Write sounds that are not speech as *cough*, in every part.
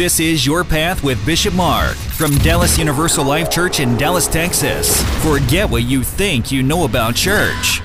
This is Your Path with Bishop Mark from Dallas Universal Life Church in Dallas, Texas. Forget what you think you know about church.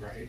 Right?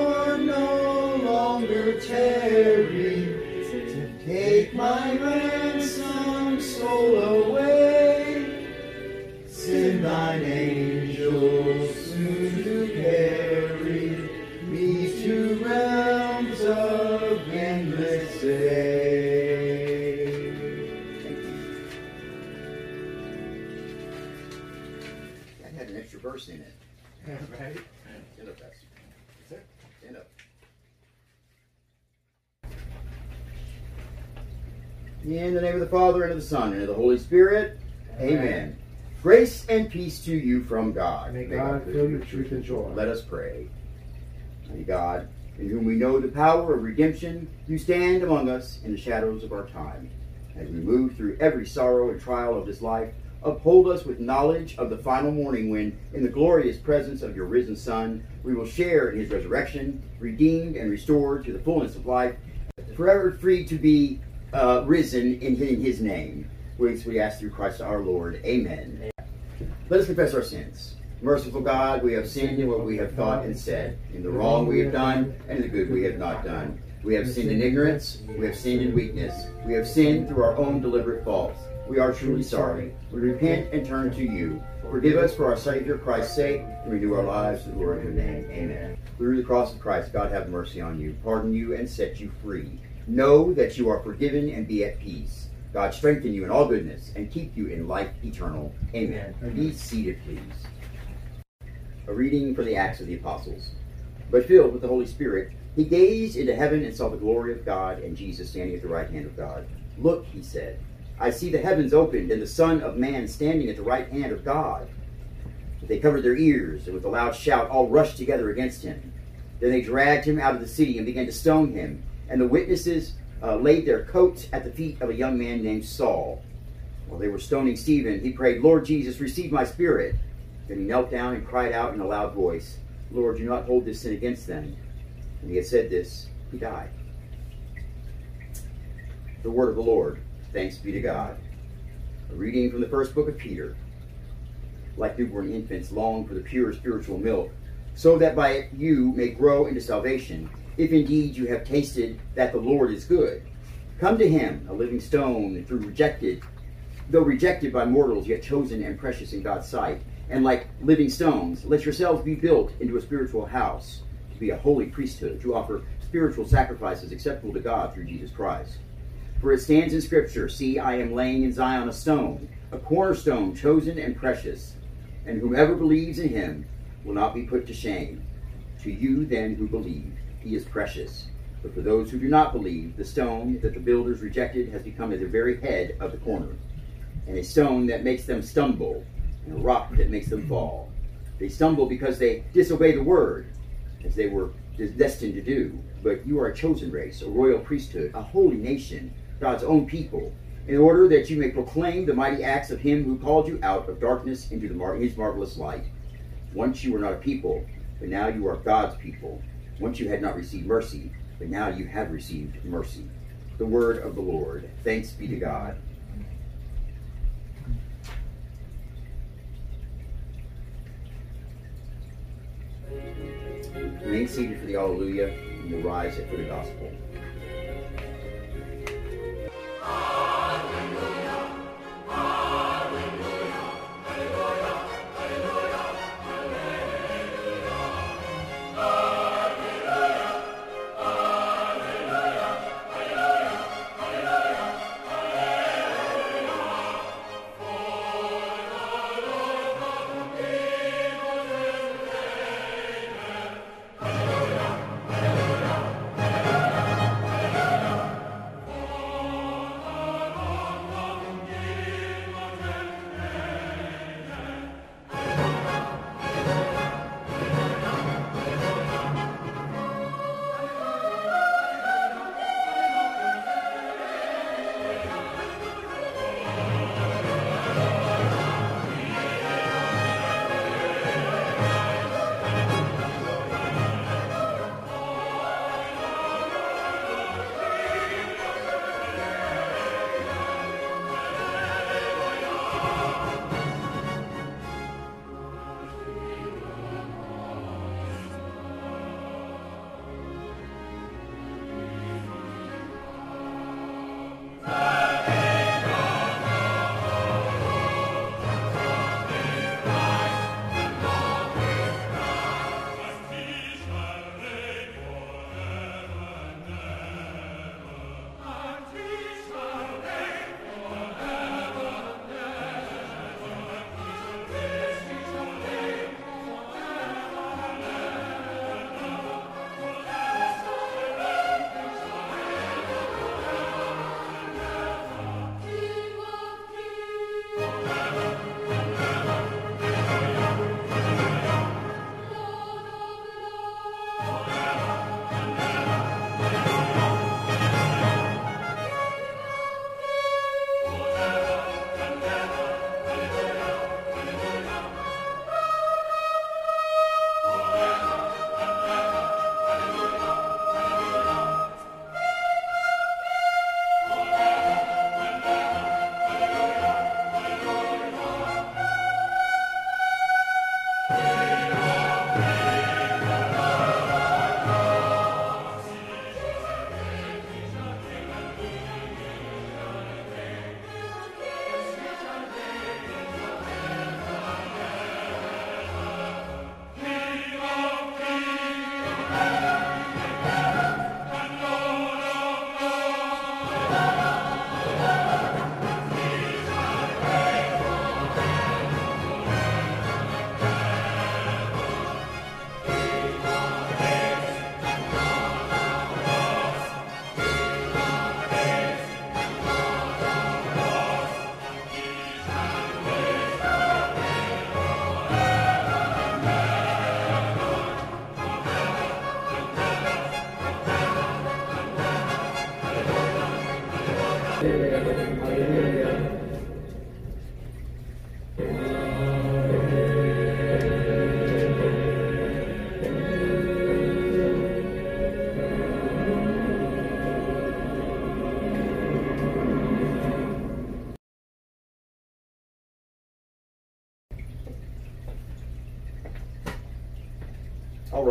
In the name of the Father, and of the Son, and of the Holy Spirit. Amen. Amen. Grace and peace to you from God. May God fill you with truth and joy. Let us pray. Mighty God, in whom we know the power of redemption, you stand among us in the shadows of our time. As we move through every sorrow and trial of this life, uphold us with knowledge of the final morning when, in the glorious presence of your risen Son, we will share in his resurrection, redeemed and restored to the fullness of life, forever free to be uh, risen in, his name. Which we ask through Christ our Lord. Amen. Let us confess our sins. Merciful God, we have sinned in what we have thought and said, in the wrong we have done, and in the good we have not done. We have sinned in ignorance, we have sinned in weakness, we have sinned through our own deliberate faults. We are truly sorry. We repent and turn to you. Forgive us for our Savior Christ's sake, and renew our lives to the glory of your name. Amen. Through the cross of Christ, God have mercy on you, pardon you, and set you free. Know that you are forgiven and be at peace. God strengthen you in all goodness and keep you in life eternal. Amen. Be seated, please. A reading from the Acts of the Apostles. But filled with the Holy Spirit, he gazed into heaven and saw the glory of God and Jesus standing at the right hand of God. Look, he said, I see the heavens opened and the Son of Man standing at the right hand of God. They covered their ears, and with a loud shout all rushed together against him. Then they dragged him out of the city and began to stone him. And the witnesses uh, laid their coats at the feet of a young man named Saul. While they were stoning Stephen, he prayed, Lord Jesus, receive my spirit. Then he knelt down and cried out in a loud voice, Lord, do not hold this sin against them. And he had said this, he died. The word of the Lord. Thanks be to God. A reading from the first book of Peter. Like newborn infants, long for the pure spiritual milk, so that by it you may grow into salvation, if indeed you have tasted that the Lord is good. Come to him, a living stone, through rejected, though rejected by mortals, yet chosen and precious in God's sight. And like living stones, let yourselves be built into a spiritual house, to be a holy priesthood, to offer spiritual sacrifices acceptable to God through Jesus Christ. For it stands in Scripture See, I am laying in Zion a stone, a cornerstone chosen and precious, and whomever believes in him will not be put to shame. To you, then, who believe, he is precious. But for those who do not believe, the stone that the builders rejected has become the very head of the corner, and a stone that makes them stumble, and a rock that makes them fall. They stumble because they disobey the word, as they were destined to do. But you are a chosen race, a royal priesthood, a holy nation, God's own people, in order that you may proclaim the mighty acts of him who called you out of darkness into mar- his marvelous light. Once you were not a people, but now you are God's people. Once you had not received mercy, but now you have received mercy. The word of the Lord. Thanks be to God. Remain seated for the Alleluia, and we'll rise for the Gospel.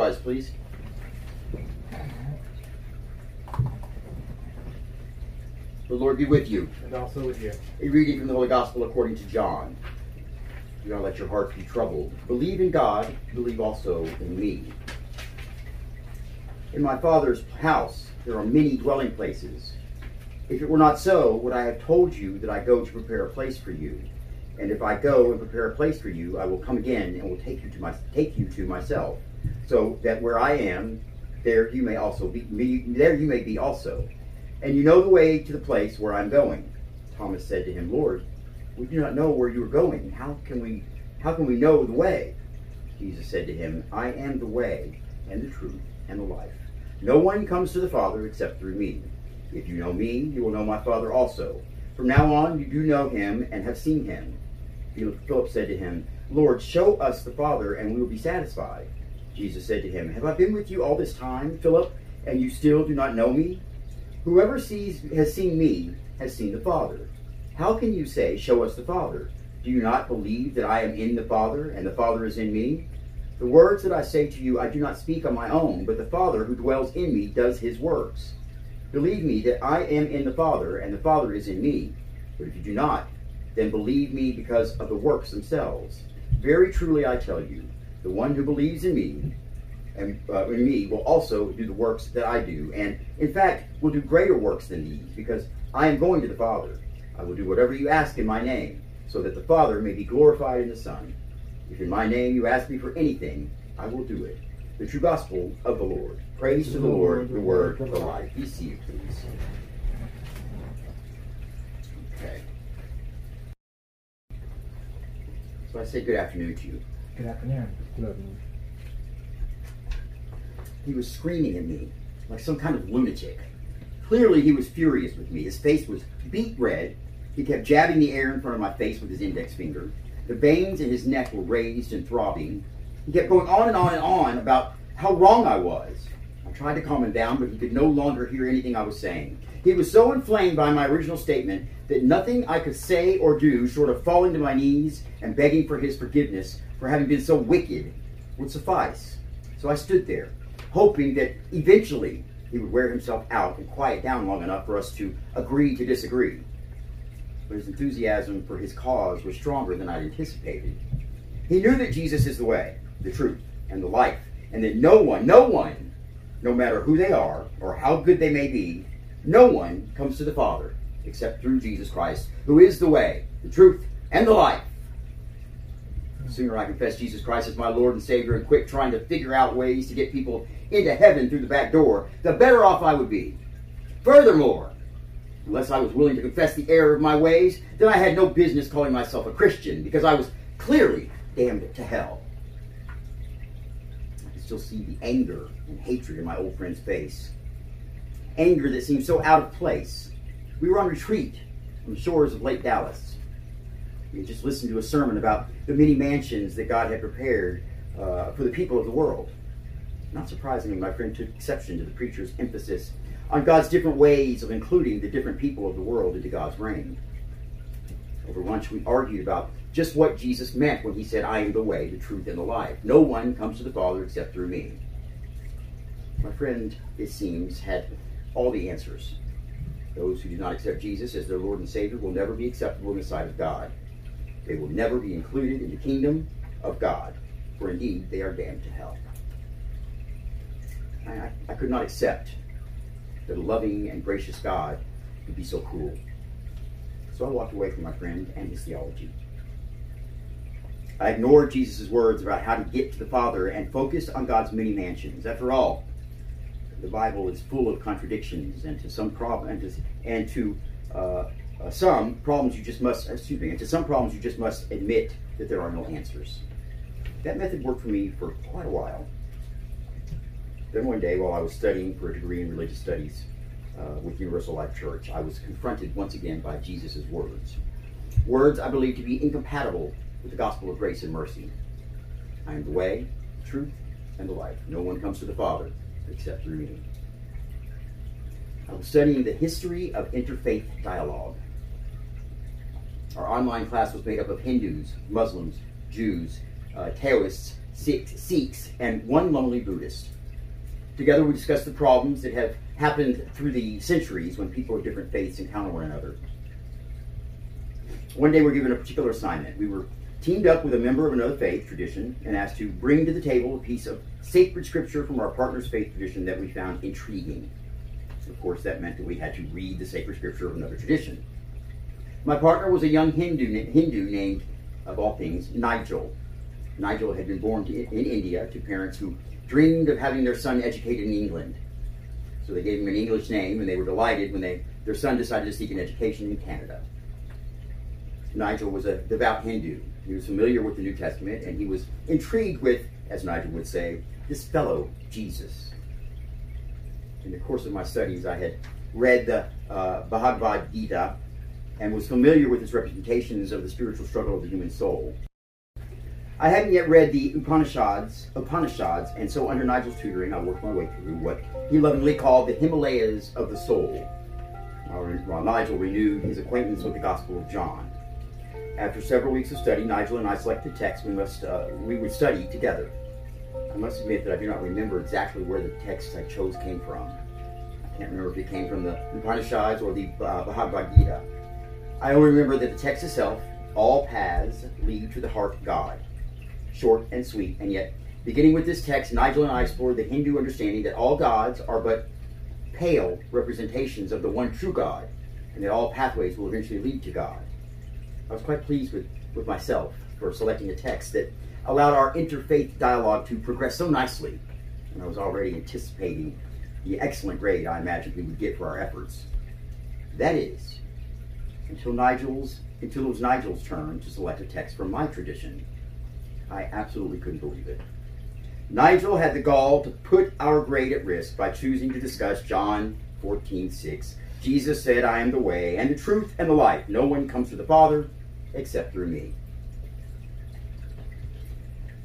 Rise, please. The Lord be with you. And also with you. A reading from the Holy Gospel according to John. Do not let your hearts be troubled. Believe in God, believe also in me. In my Father's house there are many dwelling places. If it were not so, would I have told you that I go to prepare a place for you? And if I go and prepare a place for you, I will come again and will take you to my take you to myself, so that where I am, There you may also be, there you may be also. And you know the way to the place where I'm going. Thomas said to him, Lord, we do not know where you are going. How can we how can we know the way? Jesus said to him, I am the way and the truth and the life. No one comes to the Father except through me. If you know me, you will know my Father also. From now on you do know him and have seen him. Philip said to him, Lord, show us the Father, and we will be satisfied. Jesus said to him, Have I been with you all this time, Philip, and you still do not know me? Whoever sees has seen me has seen the Father. How can you say, Show us the Father? Do you not believe that I am in the Father, and the Father is in me? The words that I say to you I do not speak on my own, but the Father who dwells in me does his works. Believe me that I am in the Father, and the Father is in me. But if you do not, then believe me because of the works themselves. Very truly I tell you, the one who believes in me and uh, in me will also do the works that I do, and in fact will do greater works than these, because I am going to the Father. I will do whatever you ask in my name, so that the Father may be glorified in the Son. If in my name you ask me for anything, I will do it. The true gospel of the Lord. Praise to the Lord, the word of life. Be seated, please. Okay. So I say good afternoon to you. Good afternoon. Good afternoon. He was screaming at me like some kind of lunatic. Clearly, he was furious with me. His face was beet red. He kept jabbing the air in front of my face with his index finger. The veins in his neck were raised and throbbing. He kept going on and on and on about how wrong I was. I tried to calm him down, but he could no longer hear anything I was saying. He was so inflamed by my original statement that nothing I could say or do, short of falling to my knees and begging for his forgiveness for having been so wicked, would suffice. So I stood there, hoping that eventually he would wear himself out and quiet down long enough for us to agree to disagree. But his enthusiasm for his cause was stronger than I'd anticipated. He knew that Jesus is the way, the truth, and the life, and that no one, no one, no matter who they are or how good they may be, no one comes to the Father except through Jesus Christ, who is the way, the truth, and the life. Sooner I confess Jesus Christ as my Lord and Savior and quit trying to figure out ways to get people into heaven through the back door, the better off I would be. Furthermore, unless I was willing to confess the error of my ways, then I had no business calling myself a Christian because I was clearly damned to hell. I can still see the anger and hatred in my old friend's face. Anger that seemed so out of place. We were on retreat on the shores of Lake Dallas. Had just listened to a sermon about the many mansions that God had prepared uh, for the people of the world. Not surprisingly, my friend took exception to the preacher's emphasis on God's different ways of including the different people of the world into God's reign. Over lunch, we argued about just what Jesus meant when he said, I am the way, the truth, and the life. No one comes to the Father except through me. My friend, it seems, had all the answers. Those who do not accept Jesus as their Lord and Savior will never be acceptable in the sight of God. They will never be included in the kingdom of God, for indeed they are damned to hell. I, I, could not accept that a loving and gracious God could be so cruel. So I walked away from my friend and his theology. I ignored Jesus' words about how to get to the Father and focused on God's many mansions. After all, the Bible is full of contradictions, and to some problem, and to, and to uh, uh, some problems you just must, excuse me, and to some problems you just must admit that there are no answers. That method worked for me for quite a while. Then one day, while I was studying for a degree in religious studies uh, with Universal Life Church, I was confronted once again by Jesus' words. Words I believe to be incompatible with the gospel of grace and mercy. I am the way, the truth, and the life. No one comes to the Father except through me. I was studying the history of interfaith dialogue. Our online class was made up of Hindus, Muslims, Jews, uh, Taoists, Sikhs, Sikhs, and one lonely Buddhist. Together we discussed the problems that have happened through the centuries when people of different faiths encounter one another. One day we were given a particular assignment. We were teamed up with a member of another faith tradition and asked to bring to the table a piece of sacred scripture from our partner's faith tradition that we found intriguing. Of course, that meant that we had to read the sacred scripture of another tradition. My partner was a young Hindu, Hindu named, of all things, Nigel. Nigel had been born in India to parents who dreamed of having their son educated in England. So they gave him an English name, and they were delighted when they, their son decided to seek an education in Canada. Nigel was a devout Hindu. He was familiar with the New Testament, and he was intrigued with, as Nigel would say, this fellow, Jesus. In the course of my studies, I had read the uh, Bhagavad Gita and was familiar with its representations of the spiritual struggle of the human soul. I hadn't yet read the Upanishads, Upanishads, and so under Nigel's tutoring, I worked my way through what he lovingly called the Himalayas of the soul, while Nigel renewed his acquaintance with the Gospel of John. After several weeks of study, Nigel and I selected texts we must uh, we would study together. I must admit that I do not remember exactly where the texts I chose came from. I can't remember if it came from the Upanishads or the uh, Bhagavad Gita. I only remember that the text itself, all paths lead to the heart of God. Short and sweet, and yet, beginning with this text, Nigel and I explored the Hindu understanding that all gods are but pale representations of the one true God, and that all pathways will eventually lead to God. I was quite pleased with, with myself for selecting a text that allowed our interfaith dialogue to progress so nicely, and I was already anticipating the excellent grade I imagined we would get for our efforts. That is, until Nigel's until it was Nigel's turn to select a text from my tradition. I absolutely couldn't believe it. Nigel had the gall to put our grade at risk by choosing to discuss John 14 6. Jesus said, I am the way and the truth and the life. No one comes to the Father except through me.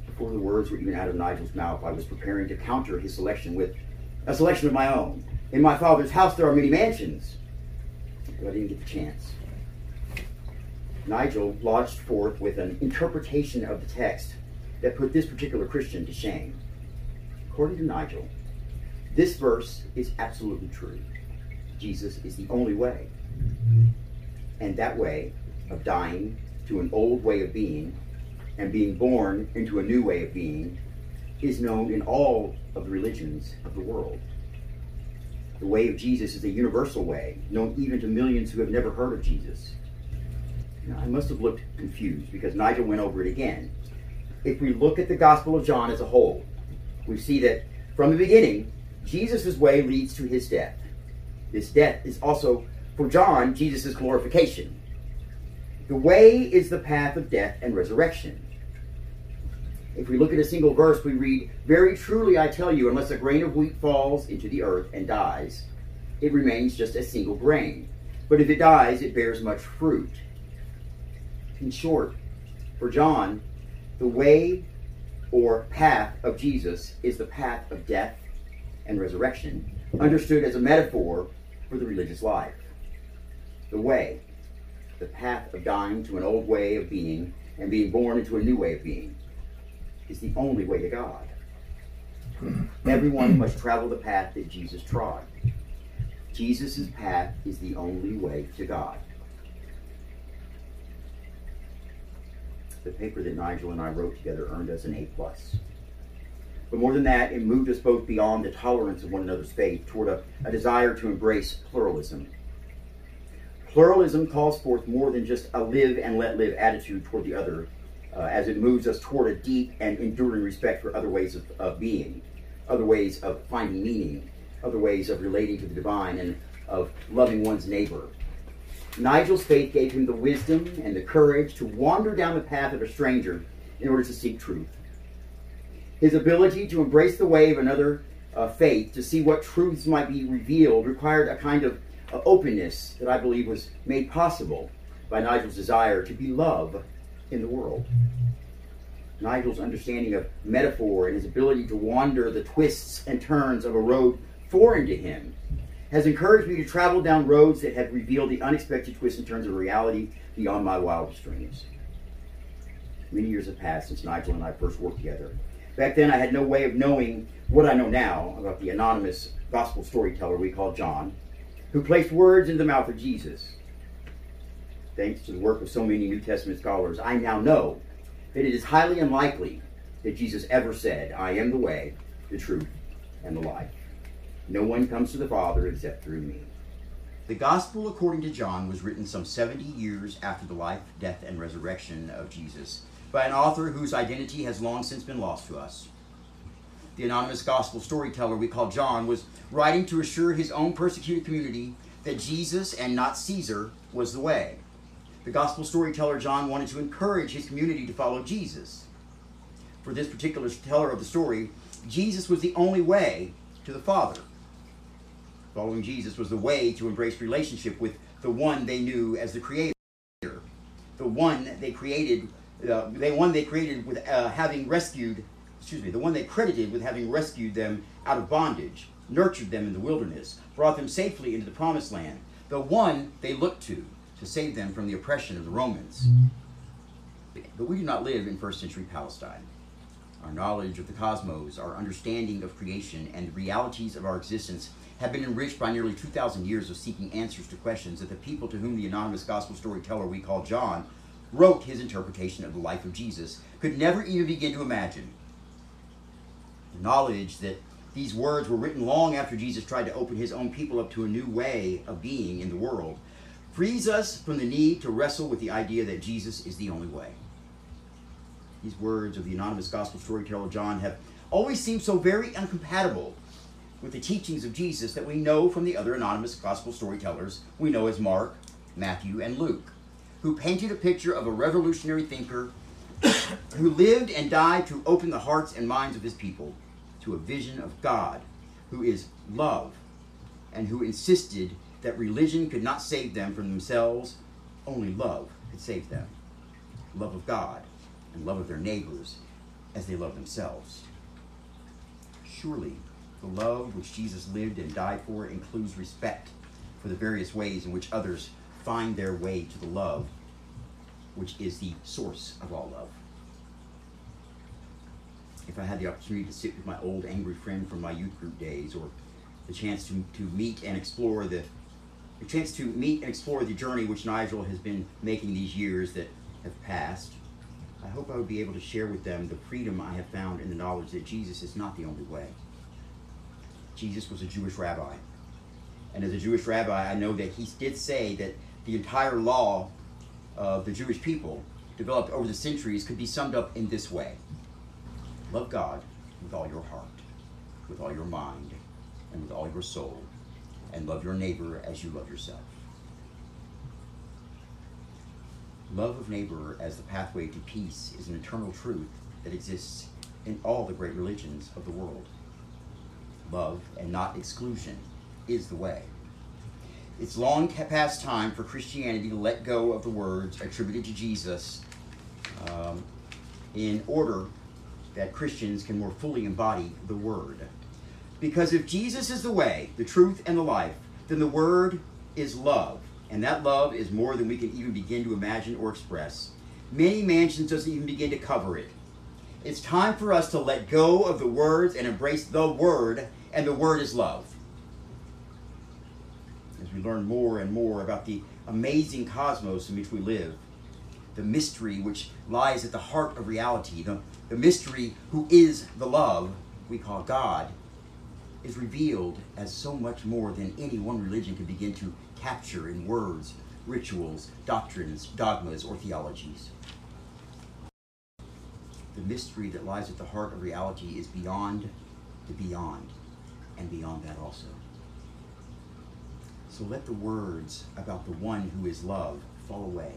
Before the words were even out of Nigel's mouth, I was preparing to counter his selection with a selection of my own. In my father's house there are many mansions, but I didn't get the chance. Nigel lodged forth with an interpretation of the text that put this particular Christian to shame. According to Nigel, this verse is absolutely true. Jesus is the only way. And that way of dying to an old way of being and being born into a new way of being is known in all of the religions of the world. The way of Jesus is a universal way, known even to millions who have never heard of Jesus. I must have looked confused because Nigel went over it again. If we look at the Gospel of John as a whole, we see that from the beginning, Jesus' way leads to his death. This death is also, for John, Jesus' glorification. The way is the path of death and resurrection. If we look at a single verse, we read, Very truly I tell you, unless a grain of wheat falls into the earth and dies, it remains just a single grain. But if it dies, it bears much fruit. In short, for John, the way or path of Jesus is the path of death and resurrection, understood as a metaphor for the religious life. The way, the path of dying to an old way of being and being born into a new way of being, is the only way to God. Everyone must travel the path that Jesus trod. Jesus' path is the only way to God. The paper that Nigel and I wrote together earned us an A plus. But more than that, it moved us both beyond the tolerance of one another's faith toward a, a desire to embrace pluralism. Pluralism calls forth more than just a live and let live attitude toward the other, uh, as it moves us toward a deep and enduring respect for other ways of, of being, other ways of finding meaning, other ways of relating to the divine, and of loving one's neighbor. Nigel's faith gave him the wisdom and the courage to wander down the path of a stranger in order to seek truth. His ability to embrace the way of another uh, faith, to see what truths might be revealed, required a kind of uh, openness that I believe was made possible by Nigel's desire to be love in the world. Nigel's understanding of metaphor and his ability to wander the twists and turns of a road foreign to him has encouraged me to travel down roads that have revealed the unexpected twists and turns of reality beyond my wildest dreams. Many years have passed since Nigel and I first worked together, Back then, I had no way of knowing what I know now about the anonymous gospel storyteller we call John, who placed words in the mouth of Jesus. Thanks to the work of so many New Testament scholars, I now know that it is highly unlikely that Jesus ever said, I am the way, the truth, and the life. No one comes to the Father except through me. The Gospel according to John was written some 70 years after the life, death, and resurrection of Jesus by an author whose identity has long since been lost to us. the anonymous gospel storyteller we call John, was writing to assure his own persecuted community that Jesus and not Caesar was the way. The gospel storyteller John wanted to encourage his community to follow Jesus. For this particular teller of the story, Jesus was the only way to the Father. Following Jesus was the way to embrace relationship with the one they knew as the Creator, the one they created, uh, the one they created with uh, having rescued, excuse me, the one they credited with having rescued them out of bondage, nurtured them in the wilderness, brought them safely into the promised land, the one they looked to to save them from the oppression of the Romans. But we do not live in first century Palestine. Our knowledge of the cosmos, our understanding of creation, and the realities of our existence have been enriched by nearly 2,000 years of seeking answers to questions that the people to whom the anonymous gospel storyteller we call John wrote his interpretation of the life of Jesus could never even begin to imagine. The knowledge that these words were written long after Jesus tried to open his own people up to a new way of being in the world frees us from the need to wrestle with the idea that Jesus is the only way. These words of the anonymous gospel storyteller John have always seemed so very incompatible with the teachings of Jesus that we know from the other anonymous gospel storytellers we know as Mark, Matthew, and Luke, who painted a picture of a revolutionary thinker *coughs* who lived and died to open the hearts and minds of his people to a vision of God who is love and who insisted that religion could not save them from themselves, only love could save them. Love of God and love of their neighbors as they love themselves. Surely, the love which Jesus lived and died for includes respect for the various ways in which others find their way to the love which is the source of all love. If I had the opportunity to sit with my old angry friend from my youth group days, or the chance to, to meet and explore the, the chance to meet and explore the journey which Nigel has been making these years that have passed, I hope I would be able to share with them the freedom I have found in the knowledge that Jesus is not the only way. Jesus was a Jewish rabbi. And as a Jewish rabbi, I know that he did say that the entire law of the Jewish people, developed over the centuries, could be summed up in this way Love God with all your heart, with all your mind, and with all your soul, and love your neighbor as you love yourself. Love of neighbor as the pathway to peace is an eternal truth that exists in all the great religions of the world. Love and not exclusion is the way. It's long past time for Christianity to let go of the words attributed to Jesus um, in order that Christians can more fully embody the Word. Because if Jesus is the way, the truth, and the life, then the Word is love. And that love is more than we can even begin to imagine or express. Many mansions doesn't even begin to cover it. It's time for us to let go of the words and embrace the Word, and the Word is love as we learn more and more about the amazing cosmos in which we live, the mystery which lies at the heart of reality, the, the mystery who is the love we call God, is revealed as so much more than any one religion can begin to capture in words, rituals, doctrines, dogmas, or theologies. The mystery that lies at the heart of reality is beyond the beyond, and beyond that also. So let the words about the one who is love fall away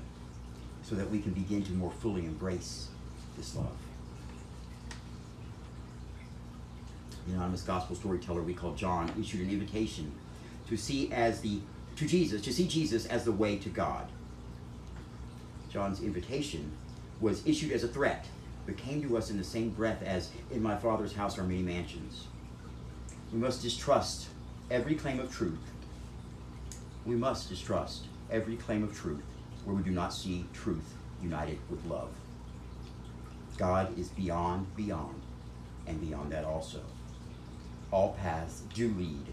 so that we can begin to more fully embrace this love. The anonymous gospel storyteller we call John issued an invitation to see as the to Jesus, to see Jesus as the way to God. John's invitation was issued as a threat, but came to us in the same breath as in my father's house are many mansions. We must distrust every claim of truth we must distrust every claim of truth where we do not see truth united with love. God is beyond, beyond, and beyond that also. All paths do lead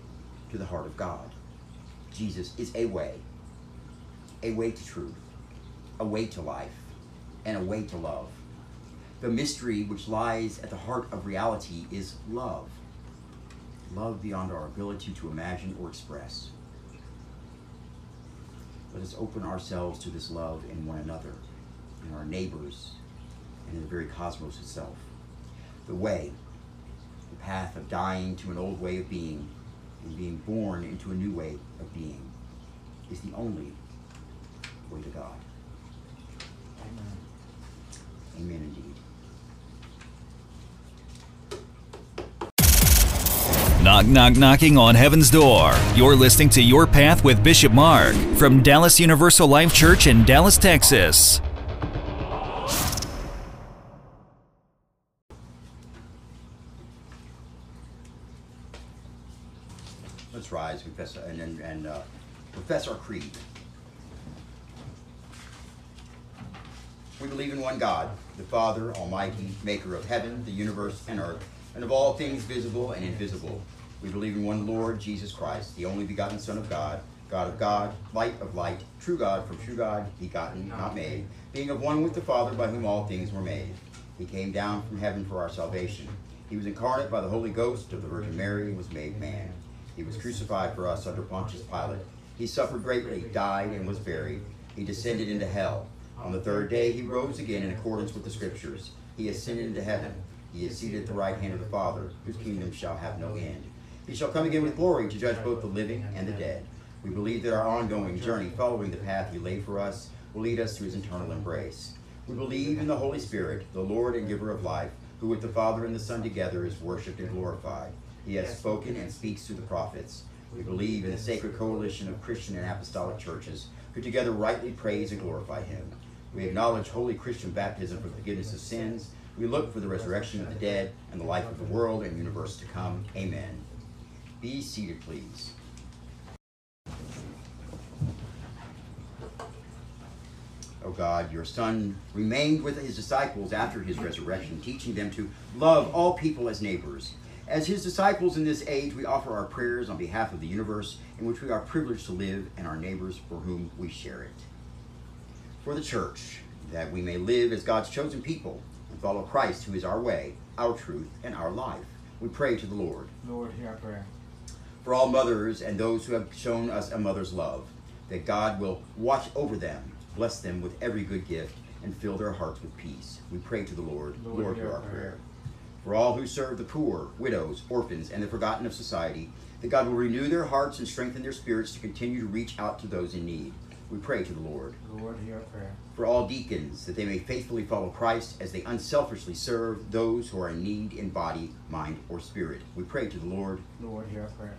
to the heart of God. Jesus is a way, a way to truth, a way to life, and a way to love. The mystery which lies at the heart of reality is love. Love beyond our ability to imagine or express. Let us open ourselves to this love in one another, in our neighbors, and in the very cosmos itself. The way, the path of dying to an old way of being and being born into a new way of being is the only way to God. Amen. Amen indeed. Knock, knock, knocking on heaven's door. You're listening to Your Path with Bishop Mark from Dallas Universal Life Church in Dallas, Texas. Let's rise confess, and, and, and uh, profess our creed. We believe in one God, the Father, Almighty, maker of heaven, the universe, and earth, and of all things visible and invisible. We believe in one Lord, Jesus Christ, the only begotten Son of God, God of God, light of light, true God from true God, begotten, not made, being of one with the Father, by whom all things were made. He came down from heaven for our salvation. He was incarnate by the Holy Ghost of the Virgin Mary and was made man. He was crucified for us under Pontius Pilate. He suffered greatly, died, and was buried. He descended into hell. On the third day he rose again in accordance with the Scriptures. He ascended into heaven. He is seated at the right hand of the Father, whose kingdom shall have no end. He shall come again with glory to judge both the living and the dead. We believe that our ongoing journey following the path he laid for us will lead us to his eternal embrace. We believe in the Holy Spirit, the Lord and giver of life, who with the Father and the Son together is worshipped and glorified. He has spoken and speaks through the prophets. We believe in the sacred coalition of Christian and apostolic churches, who together rightly praise and glorify him. We acknowledge holy Christian baptism for the forgiveness of sins. We look for the resurrection of the dead and the life of the world and universe to come. Amen. Be seated, please. O God, your Son remained with his disciples after his resurrection, teaching them to love all people as neighbors. As his disciples in this age, we offer our prayers on behalf of the universe in which we are privileged to live and our neighbors for whom we share it. For the church, that we may live as God's chosen people and follow Christ, who is our way, our truth, and our life. We pray to the Lord. Lord, hear our prayer. For all mothers and those who have shown us a mother's love, that God will watch over them, bless them with every good gift, and fill their hearts with peace. We pray to the Lord. Lord, hear hear our our prayer. For all who serve the poor, widows, orphans, and the forgotten of society, that God will renew their hearts and strengthen their spirits to continue to reach out to those in need. We pray to the Lord. Lord, hear our prayer. For all deacons, that they may faithfully follow Christ as they unselfishly serve those who are in need in body, mind, or spirit. We pray to the Lord. Lord, hear our prayer.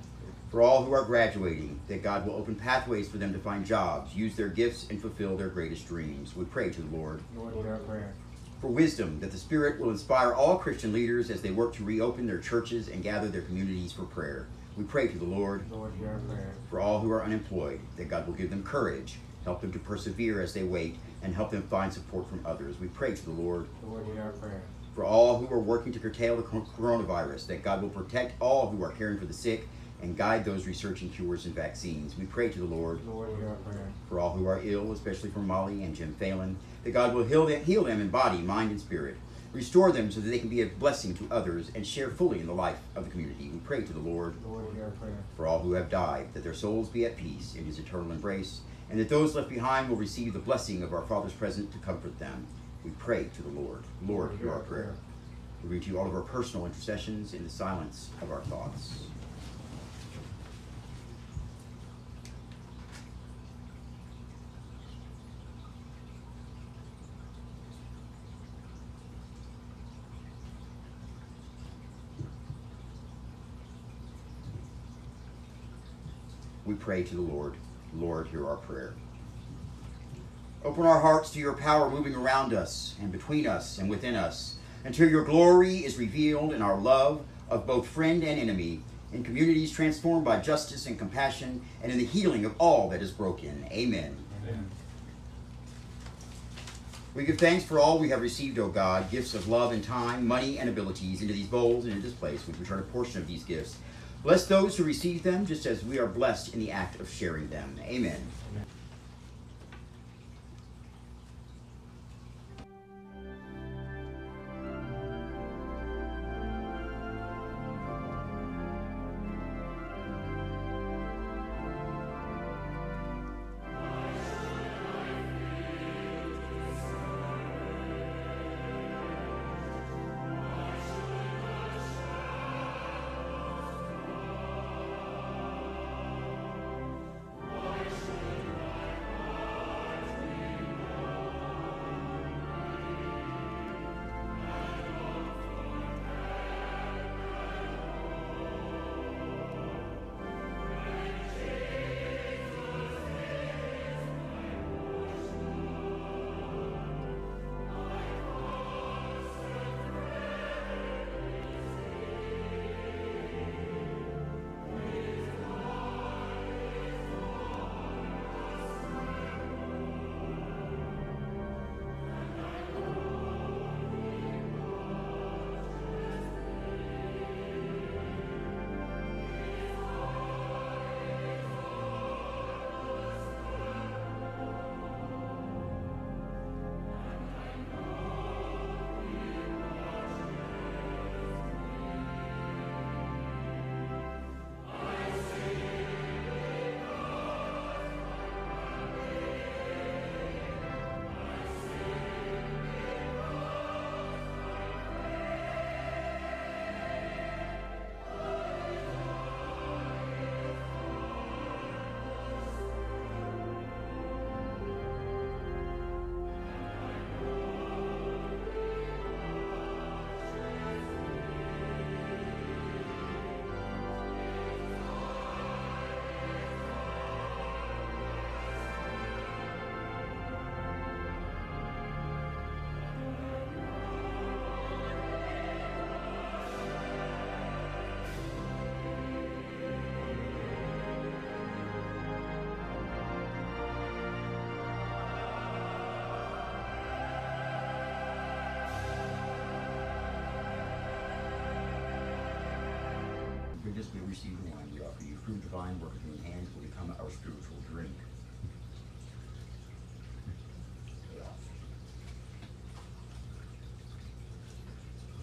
For all who are graduating, that God will open pathways for them to find jobs, use their gifts, and fulfill their greatest dreams. We pray to the Lord. Lord, hear our prayer. For wisdom, that the Spirit will inspire all Christian leaders as they work to reopen their churches and gather their communities for prayer. We pray to the Lord. Lord, hear our prayer. For all who are unemployed, that God will give them courage, help them to persevere as they wait, and help them find support from others. We pray to the Lord. Lord, hear our prayer. For all who are working to curtail the coronavirus, that God will protect all who are caring for the sick and guide those researching cures and vaccines. We pray to the Lord. Lord, hear our prayer. For all who are ill, especially for Molly and Jim Phelan, that God will heal them, heal them in body, mind, and spirit. Restore them so that they can be a blessing to others and share fully in the life of the community. We pray to the Lord. Lord, hear our prayer. For all who have died, that their souls be at peace in his eternal embrace, and that those left behind will receive the blessing of our Father's presence to comfort them. We pray to the Lord. Lord, hear our prayer. We read to you all of our personal intercessions in the silence of our thoughts. Pray to the Lord. Lord, hear our prayer. Open our hearts to your power moving around us and between us and within us, until your glory is revealed in our love of both friend and enemy, in communities transformed by justice and compassion, and in the healing of all that is broken. Amen. Amen. We give thanks for all we have received, O God, gifts of love and time, money and abilities into these bowls and into this place, which return a portion of these gifts. Bless those who receive them, just as we are blessed in the act of sharing them. Amen. Goodness we receive the wine we offer you. Through divine work your hands will become our spiritual drink.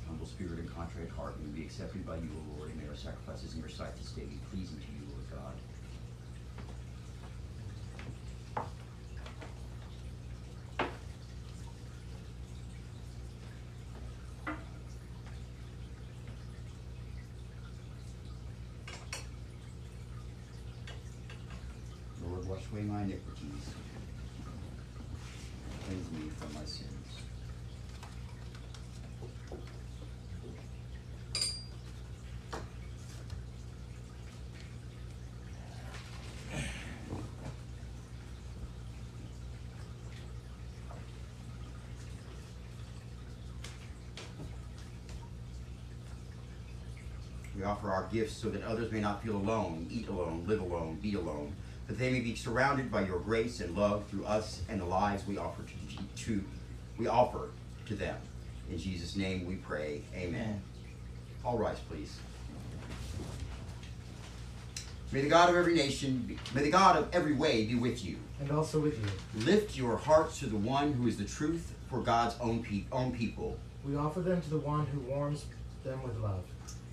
Humble spirit and contrite heart may be accepted by you, O Lord, and may our sacrifices in your sight this day be pleasing to you, Lord God. Lord, wash away my iniquities. Cleanse me from my sins. We offer our gifts so that others may not feel alone, eat alone, live alone, be alone, that they may be surrounded by your grace and love through us and the lives we offer to, to we offer to them. In Jesus' name we pray. Amen. All rise, please. May the God of every nation, be, may the God of every way be with you. And also with you. Lift your hearts to the one who is the truth for God's own, pe- own people. We offer them to the one who warms them with love.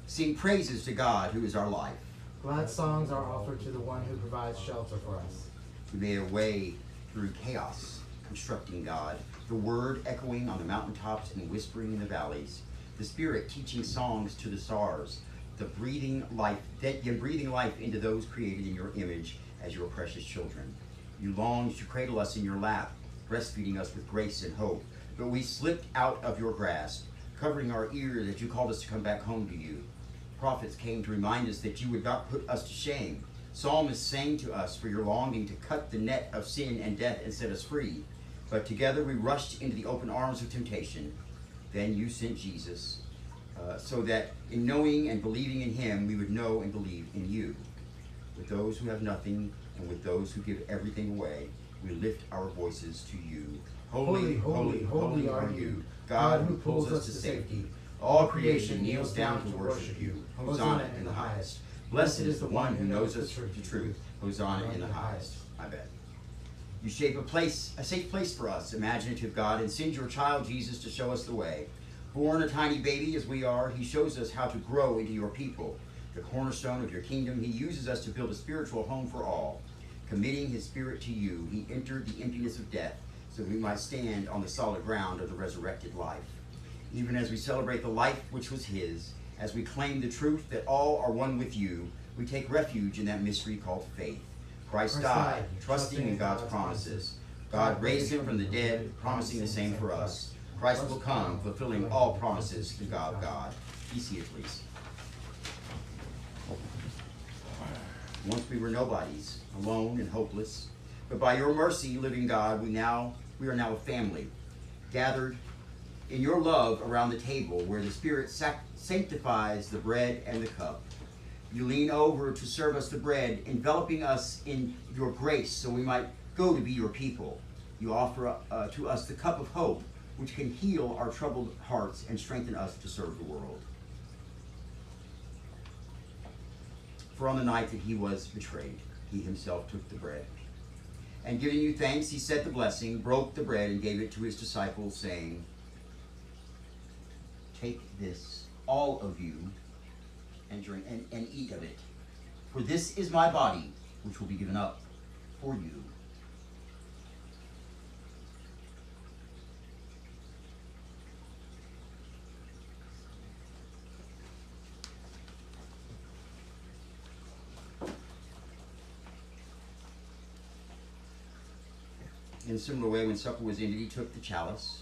Sing praises to God who is our life. Glad songs are offered to the one who provides shelter for us. We made our way through chaos, constructing God, the word echoing on the mountaintops and whispering in the valleys, the spirit teaching songs to the stars, the breathing life that you're breathing life into those created in your image as your precious children. You longed to cradle us in your lap, breastfeeding us with grace and hope, but we slipped out of your grasp, covering our ears as you called us to come back home to you. Prophets came to remind us that you would not put us to shame. Psalmists sang to us for your longing to cut the net of sin and death and set us free. But together we rushed into the open arms of temptation. Then you sent Jesus, uh, so that in knowing and believing in him, we would know and believe in you. With those who have nothing and with those who give everything away, we lift our voices to you. Holy, holy, holy are you, God who pulls us to safety. All creation kneels down to worship you. Hosanna in the highest. Blessed is the one who knows us the truth. Hosanna in the highest. I bet. You shape a place, a safe place for us, imaginative God, and send your child Jesus to show us the way. Born a tiny baby as we are, he shows us how to grow into your people. The cornerstone of your kingdom, he uses us to build a spiritual home for all. Committing his spirit to you, he entered the emptiness of death so we might stand on the solid ground of the resurrected life. Even as we celebrate the life which was his, as we claim the truth that all are one with you, we take refuge in that mystery called faith. Christ, Christ died, trusting in God's promises. God raised him from the dead, promising the same for us. Christ will come, fulfilling all promises through God God. Be seated, please. Once we were nobodies, alone and hopeless, but by your mercy, living God, we now we are now a family, gathered in your love around the table where the Spirit sanctifies the bread and the cup. You lean over to serve us the bread, enveloping us in your grace so we might go to be your people. You offer uh, to us the cup of hope, which can heal our troubled hearts and strengthen us to serve the world. For on the night that he was betrayed, he himself took the bread. And giving you thanks, he said the blessing, broke the bread, and gave it to his disciples, saying, Take this, all of you, and drink and, and eat of it. For this is my body, which will be given up for you. In a similar way, when supper was ended, he took the chalice,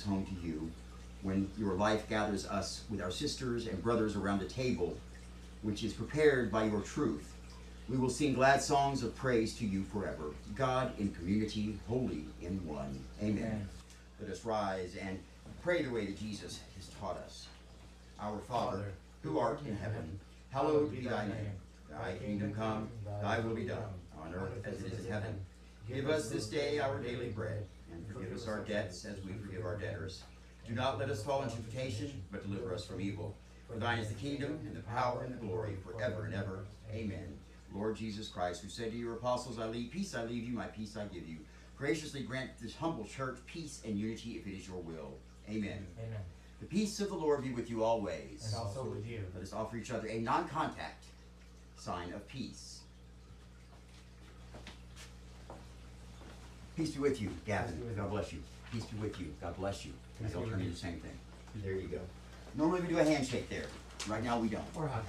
home to you, when your life gathers us with our sisters and brothers around a table, which is prepared by your truth. We will sing glad songs of praise to you forever. God in community, holy in one. Amen. Let us rise and pray the way that Jesus has taught us. Our Father, who art in heaven, hallowed be thy name. Thy kingdom come, thy will be done, on earth as it is in heaven. Give us this day our daily bread, and forgive us our debts as we forgive our debtors. Do not let us fall into temptation, but deliver us from evil. For thine is the kingdom, and the power, and the glory, forever and ever. Amen. Lord Jesus Christ, who said to your apostles, I leave peace I leave you, my peace I give you. Graciously grant this humble church peace and unity if it is your will. Amen. Amen. The peace of the Lord be with you always. And also with you. Let us offer each other a non contact sign of peace. Peace be with you, Gavin. Peace be with God bless you. Peace be with you. God bless you. Peace I'll be turn you the same thing. There you go. Normally we do a handshake there. Right now we don't. Or hug.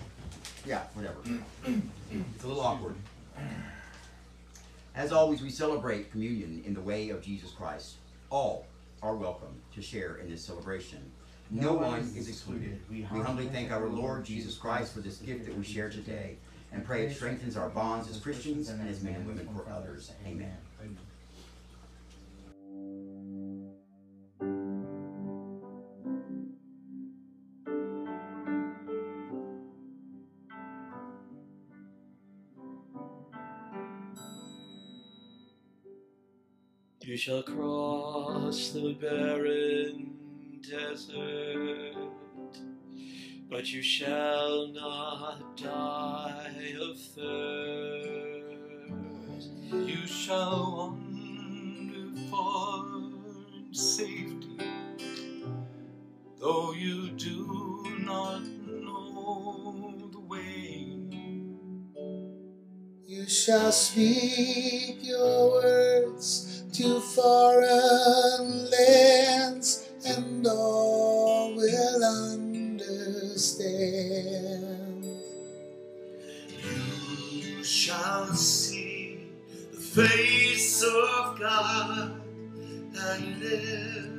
Yeah, whatever. *clears throat* it's a little awkward. As always, we celebrate communion in the way of Jesus Christ. All are welcome to share in this celebration. No one is excluded. We humbly thank our Lord Jesus Christ for this gift that we share today and pray it strengthens our bonds as Christians and as men and women for others. Amen. Shall cross the barren desert, but you shall not die of thirst. You shall wander far in safety, though you do not know the way. You shall speak your words to foreign lands, and all will understand. You shall see the face of God and live.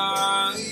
I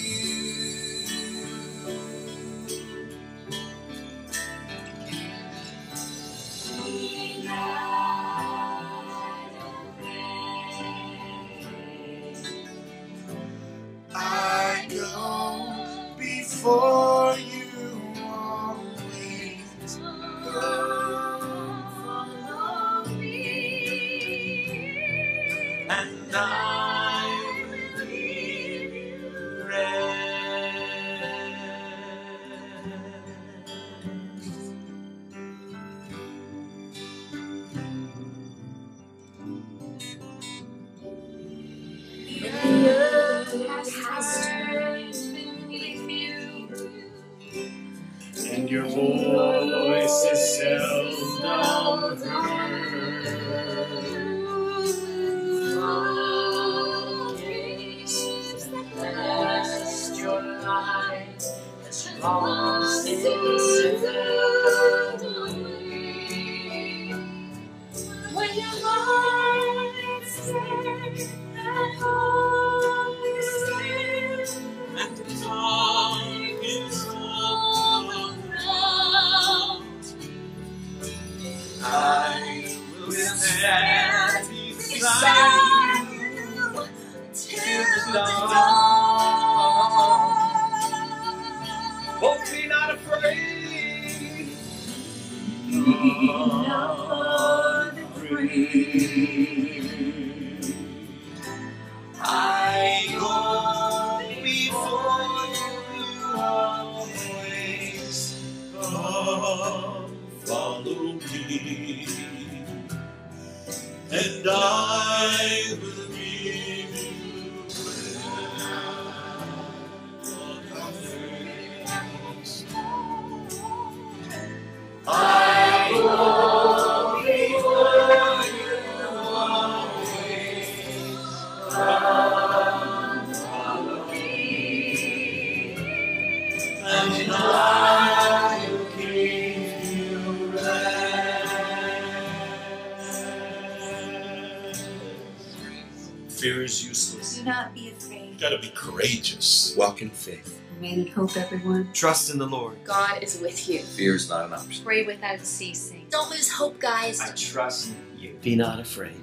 not be afraid. You gotta be courageous. Walk in faith. Remain in hope, everyone. Trust in the Lord. God is with you. Fear is not an option. Pray without ceasing. Don't lose hope, guys. I trust you. Be not afraid.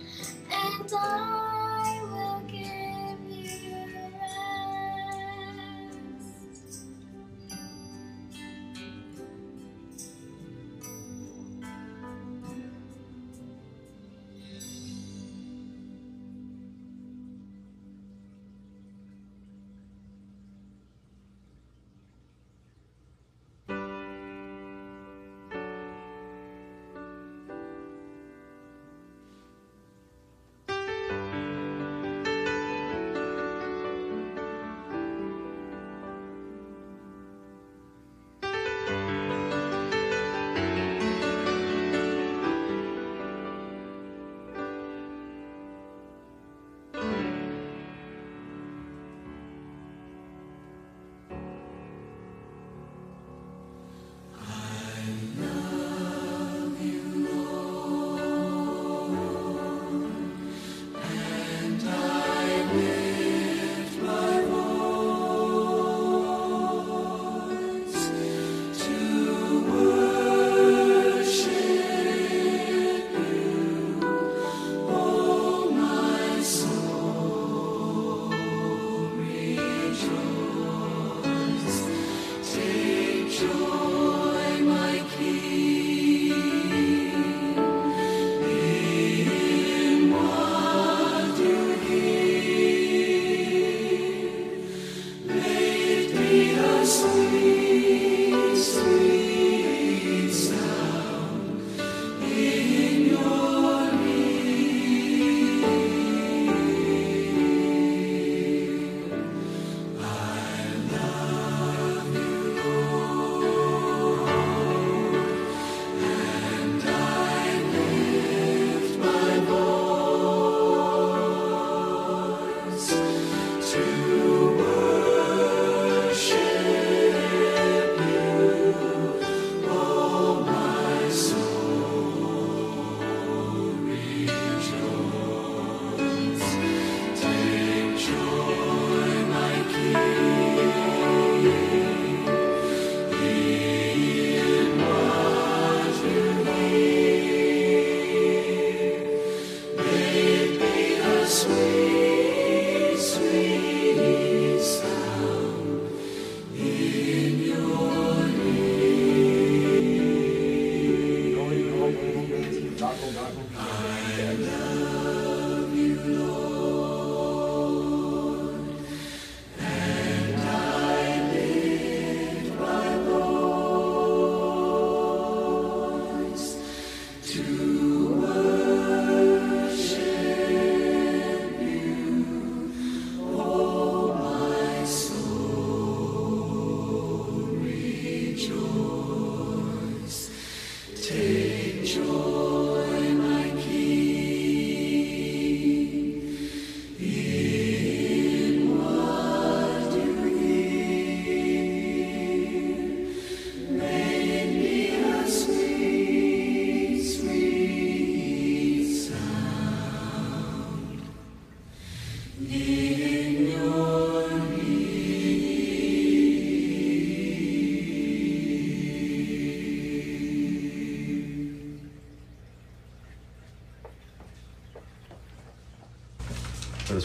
And I.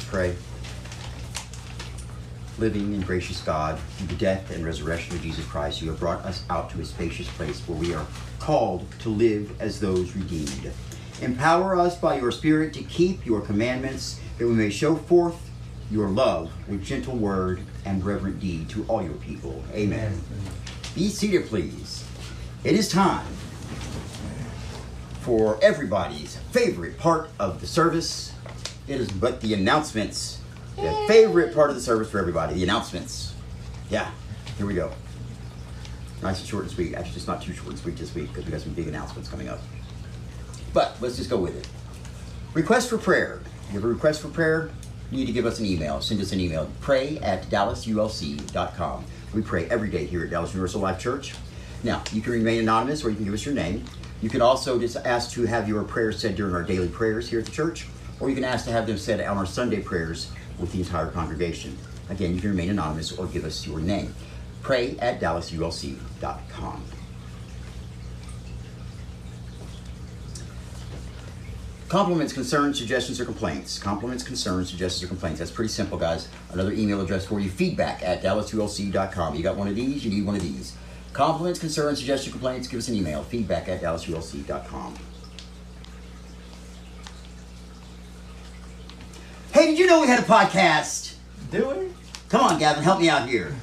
pray. Living and gracious God, through the death and resurrection of Jesus Christ, you have brought us out to a spacious place where we are called to live as those redeemed. Empower us by your Spirit to keep your commandments, that we may show forth your love with gentle word and reverent deed to all your people. Amen. Be seated, please. It is time for everybody's favorite part of the service. It is but the announcements. The favorite part of the service for everybody, the announcements. Yeah, here we go. Nice and short and sweet. Actually, it's not too short and sweet this week because we got some big announcements coming up. But let's just go with it. Request for prayer. You have a request for prayer? You need to give us an email. Send us an email. Pray at dallasulc.com. We pray every day here at Dallas Universal Life Church. Now, you can remain anonymous or you can give us your name. You can also just ask to have your prayers said during our daily prayers here at the church, or you can ask to have them said on our Sunday prayers with the entire congregation. Again, you can remain anonymous or give us your name. Pray at dallasulc.com. Compliments, concerns, suggestions, or complaints. Compliments, concerns, suggestions, or complaints. That's pretty simple, guys. Another email address for you feedback at dallasulc.com. You got one of these, you need one of these. Compliments, concerns, suggestions, complaints, give us an email feedback at dallasulc.com. Hey, did you know we had a podcast? Do we? Come on, Gavin, help me out here.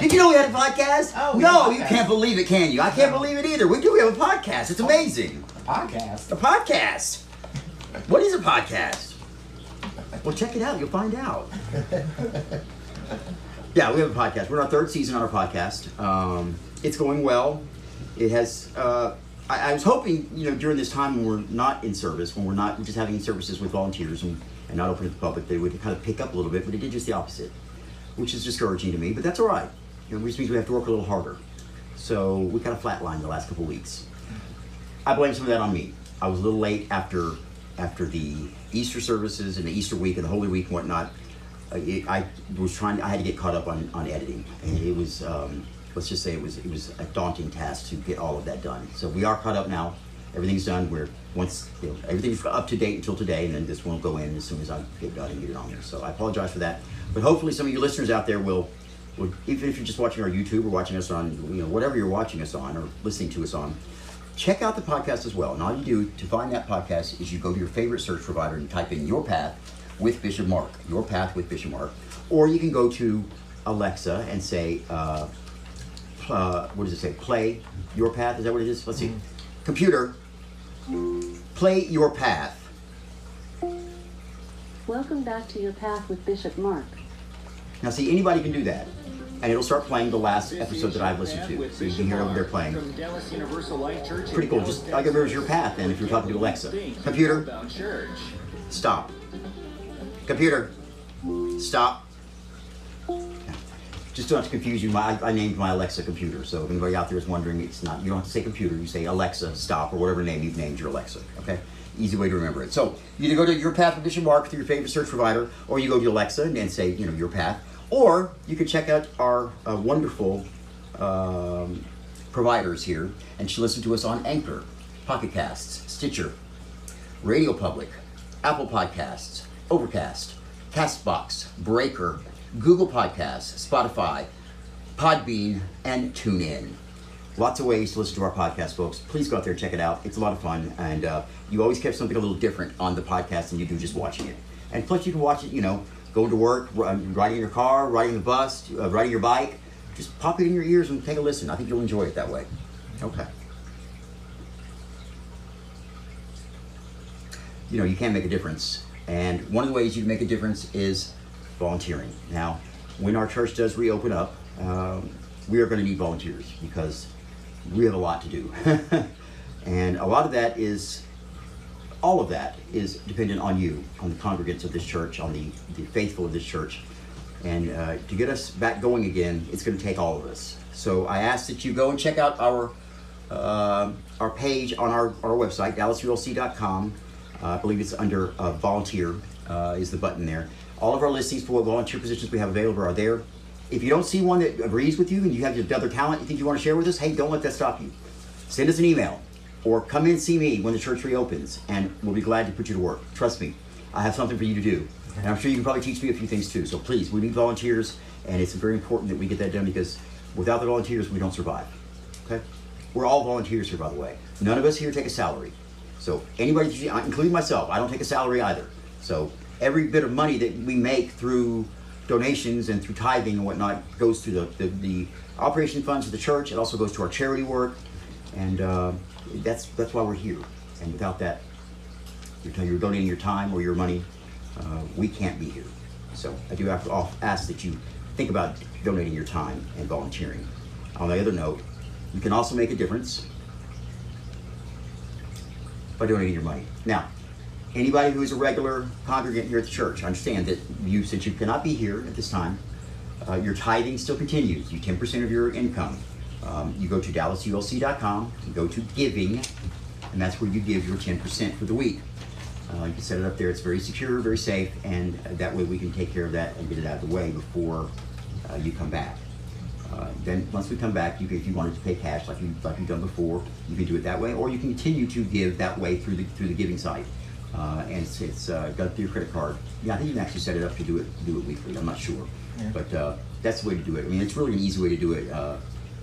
Did you know we had a podcast? *laughs* Oh, no, you podcast. can't believe it, can you? I can't No. believe it either. We do. We have a podcast. It's amazing. A podcast. A podcast. What is a podcast? Well, check it out. You'll find out. *laughs* Yeah, we have a podcast. We're in our third season on our podcast. Um, it's going well. It has. Uh, I, I was hoping, you know, during this time when we're not in service, when we're not we're just having services with volunteers and, and not open to the public, they would kind of pick up a little bit, but it did just the opposite, which is discouraging to me. But that's all right. You know, which means we have to work a little harder. So we kind of flatlined the last couple weeks. I blame some of that on me. I was a little late after after the Easter services and the Easter week and the Holy Week and whatnot. It, I was trying. I had to get caught up on, on editing, and it was um, let's just say it was it was a daunting task to get all of that done. So we are caught up now. Everything's done. We're once you know, everything's up to date until today, and then this won't go in as soon as I get done and get it on there. So I apologize for that. But hopefully, some of you listeners out there will. will even if you're just watching our YouTube or watching us on, you know, whatever you're watching us on or listening to us on, check out the podcast as well. And all you do to find that podcast is you go to your favorite search provider and type in Your Path with Bishop Mark, Your Path with Bishop Mark. Or you can go to Alexa and say, uh, uh, what does it say? Play Your Path. Is that what it is? Let's see. Computer, play Your Path. Welcome back to your path with Bishop Mark. Now, see, anybody can do that. And it'll start playing the last episode that I've listened to. So you can hear it over there playing. From Dallas Universal Life Church Pretty cool. Dallas, Just like if it was your path, then if you're talking to Alexa. Computer, Stop. Computer, stop. Just don't have to confuse you. My, I named my Alexa computer, so if anybody out there is wondering, it's not. You don't have to say computer. You say Alexa, stop, or whatever name you've named your Alexa. Okay, easy way to remember it. So you either go to Your Path Bishop Mark through your favorite search provider, or you go to Alexa and, and say, you know, Your Path, or you can check out our uh, wonderful um, providers here and you listen to us on Anchor, Pocket Casts, Stitcher, Radio Public, Apple Podcasts, Overcast, Castbox, Breaker, Google Podcasts, Spotify, Podbean, and TuneIn. Lots of ways to listen to our podcast, folks. Please go out there and check it out. It's a lot of fun, and uh, you always catch something a little different on the podcast than you do just watching it. And plus, you can watch it, you know, going to work, riding your car, riding the bus, uh, riding your bike. Just pop it in your ears and take a listen. I think you'll enjoy it that way. Okay. you know, you can make a difference. And one of the ways you can make a difference is volunteering. Now, when our church does reopen up, um, we are going to need volunteers because we have a lot to do. *laughs* and a lot of that is, all of that is dependent on you, on the congregants of this church, on the, the faithful of this church. And uh, to get us back going again, it's going to take all of us. So I ask that you go and check out our uh, our page on our, our website, dallasulc.com. Uh, I believe it's under uh, volunteer uh, is the button there. All of our listings for volunteer positions we have available are there. If you don't see one that agrees with you and you have your other talent you think you want to share with us, hey, don't let that stop you. Send us an email or come in and see me when the church reopens and we'll be glad to put you to work. Trust me, I have something for you to do. And I'm sure you can probably teach me a few things too. So please, we need volunteers, and it's very important that we get that done because without the volunteers, we don't survive. Okay? We're all volunteers here, by the way. None of us here take a salary. So anybody, including myself, I don't take a salary either. So every bit of money that we make through donations and through tithing and whatnot goes to the, the, the operation funds of the church. It also goes to our charity work, and uh, that's that's why we're here. And without that, you're, you're donating your time or your money, uh, we can't be here. So I do have to ask that you think about donating your time and volunteering. On the other note, you can also make a difference by donating your money. Now, anybody who is a regular congregant here at the church, understand that you, since you cannot be here at this time, uh, your tithing still continues. You 10% of your income. Um, you go to dallasulc.com, you go to giving, and that's where you give your 10% for the week. Uh, you can set it up there. It's very secure, very safe, and that way we can take care of that and get it out of the way before uh, you come back. Uh, then once we come back, you can, if you wanted to pay cash like you like you've done before, you can do it that way, or you can continue to give that way through the through the giving site, uh, and it's, it's uh, done through your credit card. Yeah, I think you can actually set it up to do it do it weekly. I'm not sure, yeah. but uh, that's the way to do it. I mean, it's really an easy way to do it. Uh,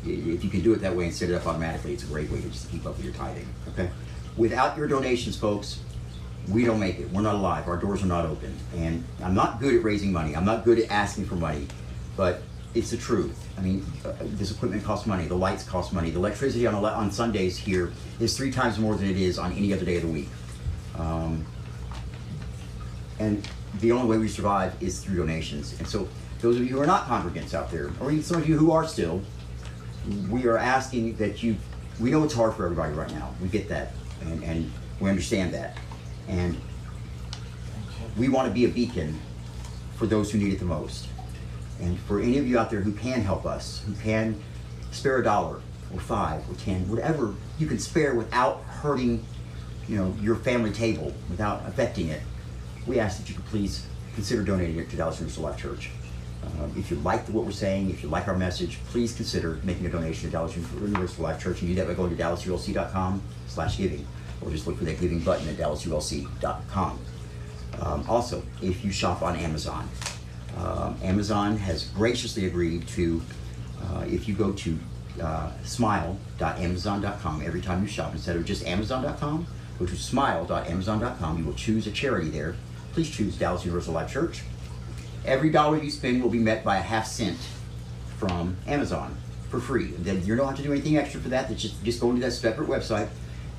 if you can do it that way and set it up automatically, it's a great way to just keep up with your tithing. Okay, without your donations, folks, we don't make it. We're not alive. Our doors are not open. And I'm not good at raising money. I'm not good at asking for money, but it's the truth. I mean, uh, this equipment costs money. The lights cost money. The electricity on, on Sundays here is three times more than it is on any other day of the week. Um, and the only way we survive is through donations. And so, those of you who are not congregants out there, or even some of you who are still, we are asking that you. We know it's hard for everybody right now. We get that, and, and we understand that, and we want to be a beacon for those who need it the most. And for any of you out there who can help us, who can spare a dollar or five or ten, whatever you can spare without hurting, you know, your family table, without affecting it, we ask that you could please consider donating it to Dallas Universal Life Church. Uh, if you like what we're saying, if you like our message, please consider making a donation to Dallas Universal Life Church. And do that by going to dallasulc.com slash giving, or just look for that giving button at dallasulc.com. Um, also, if you shop on Amazon, um, Amazon has graciously agreed to, uh, if you go to uh, smile.amazon.com every time you shop, instead of just amazon.com, go to smile.amazon.com. You will choose a charity there. Please choose Dallas Universal Life Church. Every dollar you spend will be met by a half cent from Amazon for free. Then you don't have to do anything extra for that. That's just, just go into that separate website.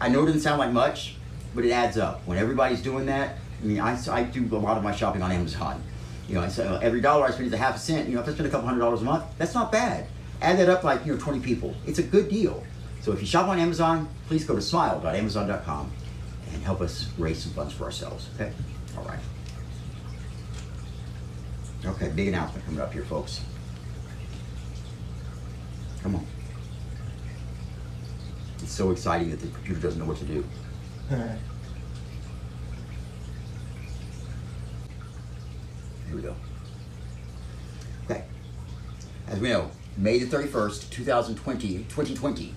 I know it doesn't sound like much, but it adds up. When everybody's doing that, I mean, I, I do a lot of my shopping on Amazon. You know, so uh, every dollar I spend is a half a cent. You know, if I spend a couple hundred dollars a month, that's not bad. Add that up like, you know, 20 people. It's a good deal. So if you shop on Amazon, please go to smile.amazon.com help us raise some funds for ourselves, okay? All right. Okay, big announcement coming up here, folks. Come on. It's so exciting that the computer doesn't know what to do. Here we go. Okay. As we know, May the 31st, 2020, 2020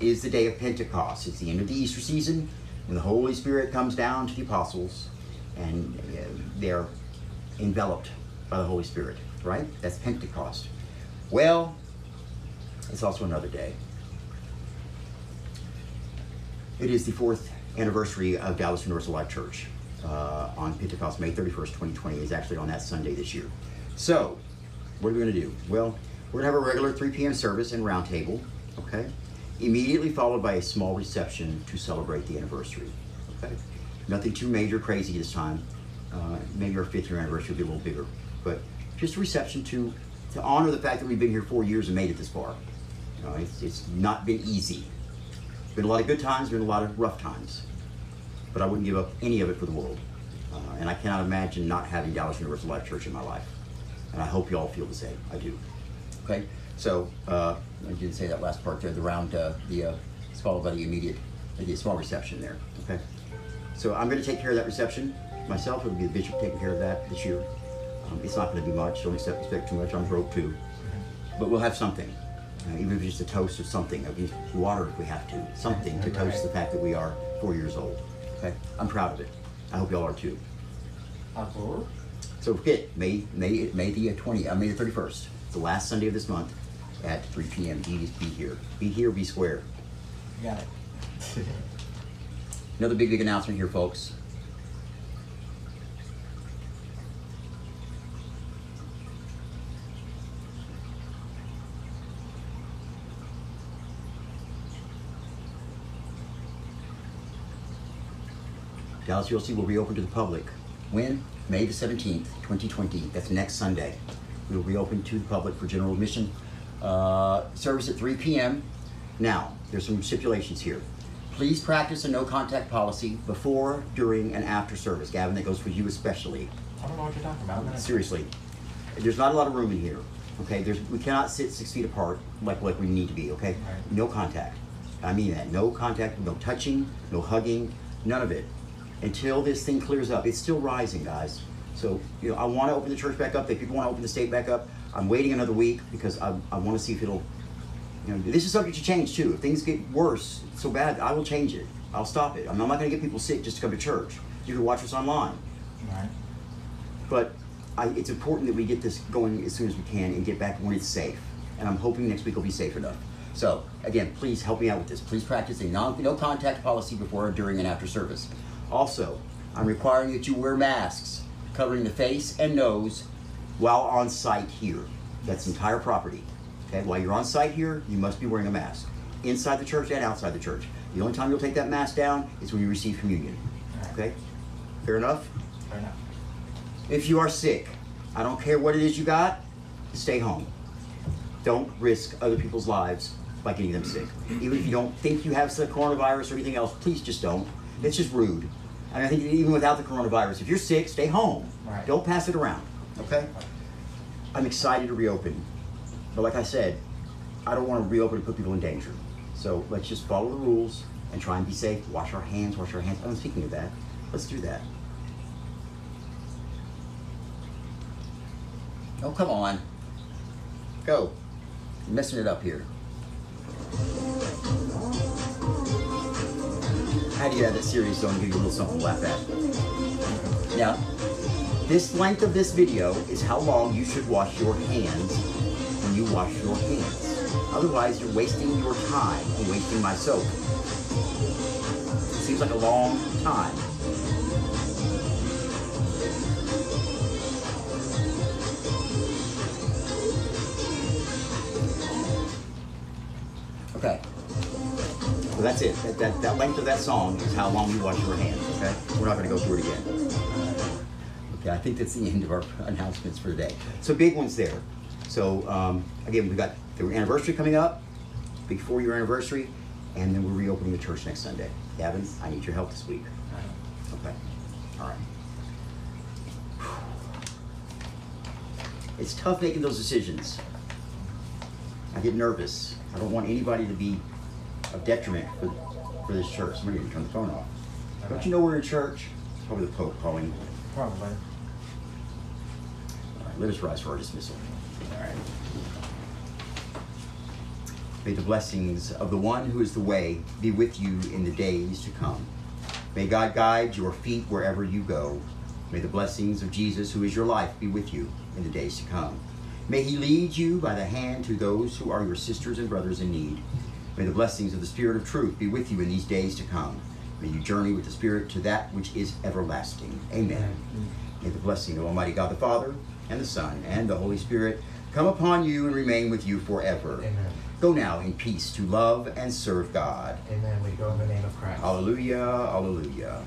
is the day of Pentecost. It's the end of the Easter season when the Holy Spirit comes down to the apostles and they're enveloped by the Holy Spirit, right? That's Pentecost. Well, it's also another day. It is the fourth anniversary of Dallas Universal Life Church uh, on Pentecost, May 31st, 2020, is actually on that Sunday this year. So, what are we going to do? Well, we're going to have a regular 3 p.m. service and roundtable, okay? Immediately followed by a small reception to celebrate the anniversary, okay? Nothing too major, crazy this time. Uh, maybe our fifth year anniversary will be a little bigger, but just a reception to to honor the fact that we've been here four years and made it this far. You know, it's, it's not been easy. Been a lot of good times, been a lot of rough times but I wouldn't give up any of it for the world. Uh, and I cannot imagine not having Dallas Universal Life Church in my life. And I hope you all feel the same. I do. Okay? So, uh, I didn't say that last part there, the round, uh, the, uh, it's followed by the immediate, the small reception there. Okay? So I'm going to take care of that reception myself. It'll be the bishop taking care of that this year. Um, it's not going to be much. Don't expect, expect too much. I'm broke too. But we'll have something. Uh, even if it's just a toast or something, at least water if we have to, something to toast the fact that we are four years old. Okay, I'm proud of it. I hope y'all are too. Apple. So forget May May May the 20 uh, May the 31st, the last Sunday of this month, at 3 p.m. Be, be here, be here, be square. Got it. Another big big announcement here, folks. Dallas ULC will reopen to the public. When? May the 17th, 2020. That's next Sunday. We will reopen to the public for general admission. Uh, service at 3 p.m. Now, there's some stipulations here. Please practice a no contact policy before, during, and after service. Gavin, that goes for you especially. I don't know what you're talking about. Seriously, there's not a lot of room in here. Okay, there's we cannot sit six feet apart like like we need to be. Okay, Right. no contact. I mean that. No contact. No touching. No hugging. None of it. Until this thing clears up, it's still rising, guys. So you know, I want to open the church back up. If people want to open the state back up, I'm waiting another week because I, I want to see if it'll. You know, this is subject to change too. If things get worse so bad, I will change it. I'll stop it. I'm not going to get people sick just to come to church. You can watch us online Right. but I, it's important that we get this going as soon as we can and get back when it's safe. And I'm hoping next week will be safe enough. So again, please help me out with this. Please practice a non, no contact policy before, during, and after service. Also, I'm requiring that you wear masks covering the face and nose while on site here. That's entire property. Okay, while you're on site here, you must be wearing a mask inside the church and outside the church. The only time you'll take that mask down is when you receive communion. Okay, fair enough. Fair enough. If you are sick, I don't care what it is you got, stay home. Don't risk other people's lives by getting them sick. Even if you don't think you have the coronavirus or anything else, please just don't. It's just rude. And I think even without the coronavirus, if you're sick, stay home. Right. Don't pass it around. Okay? I'm excited to reopen. But like I said, I don't want to reopen and put people in danger. So let's just follow the rules and try and be safe. Wash our hands, wash our hands. I'm speaking of that. Let's do that. Oh, come on. Go. You're messing it up here. How do you have that serious zone give you a little something to laugh at? Now, this length of this video is how long you should wash your hands when you wash your hands. Otherwise, you're wasting your time and wasting my soap. It seems like a long time. Okay. So that's it. That, that, that length of that song is how long you wash your hands, okay? We're not going to go through it again. Okay, I think that's the end of our announcements for today. So big ones there. So um, again, we've got the anniversary coming up, big four-year anniversary, and then we're reopening the church next Sunday. Gavin, I need your help this week. Okay. All right. It's tough making those decisions. I get nervous. I don't want anybody to be a detriment for, for this church. Somebody can turn the phone off. Don't you know we're in church? Probably the Pope calling. Probably. Let us rise for our dismissal. All right. May the blessings of the one who is the way be with you in the days to come. May God guide your feet wherever you go. May the blessings of Jesus, who is your life, be with you in the days to come. May he lead you by the hand to those who are your sisters and brothers in need. May the blessings of the Spirit of truth be with you in these days to come. May you journey with the Spirit to that which is everlasting. Amen. May the blessing of Almighty God the Father, and the Son, and the Holy Spirit come upon you and remain with you forever. Amen. Go now in peace to love and serve God. Amen. We go in the name of Christ. Hallelujah, hallelujah.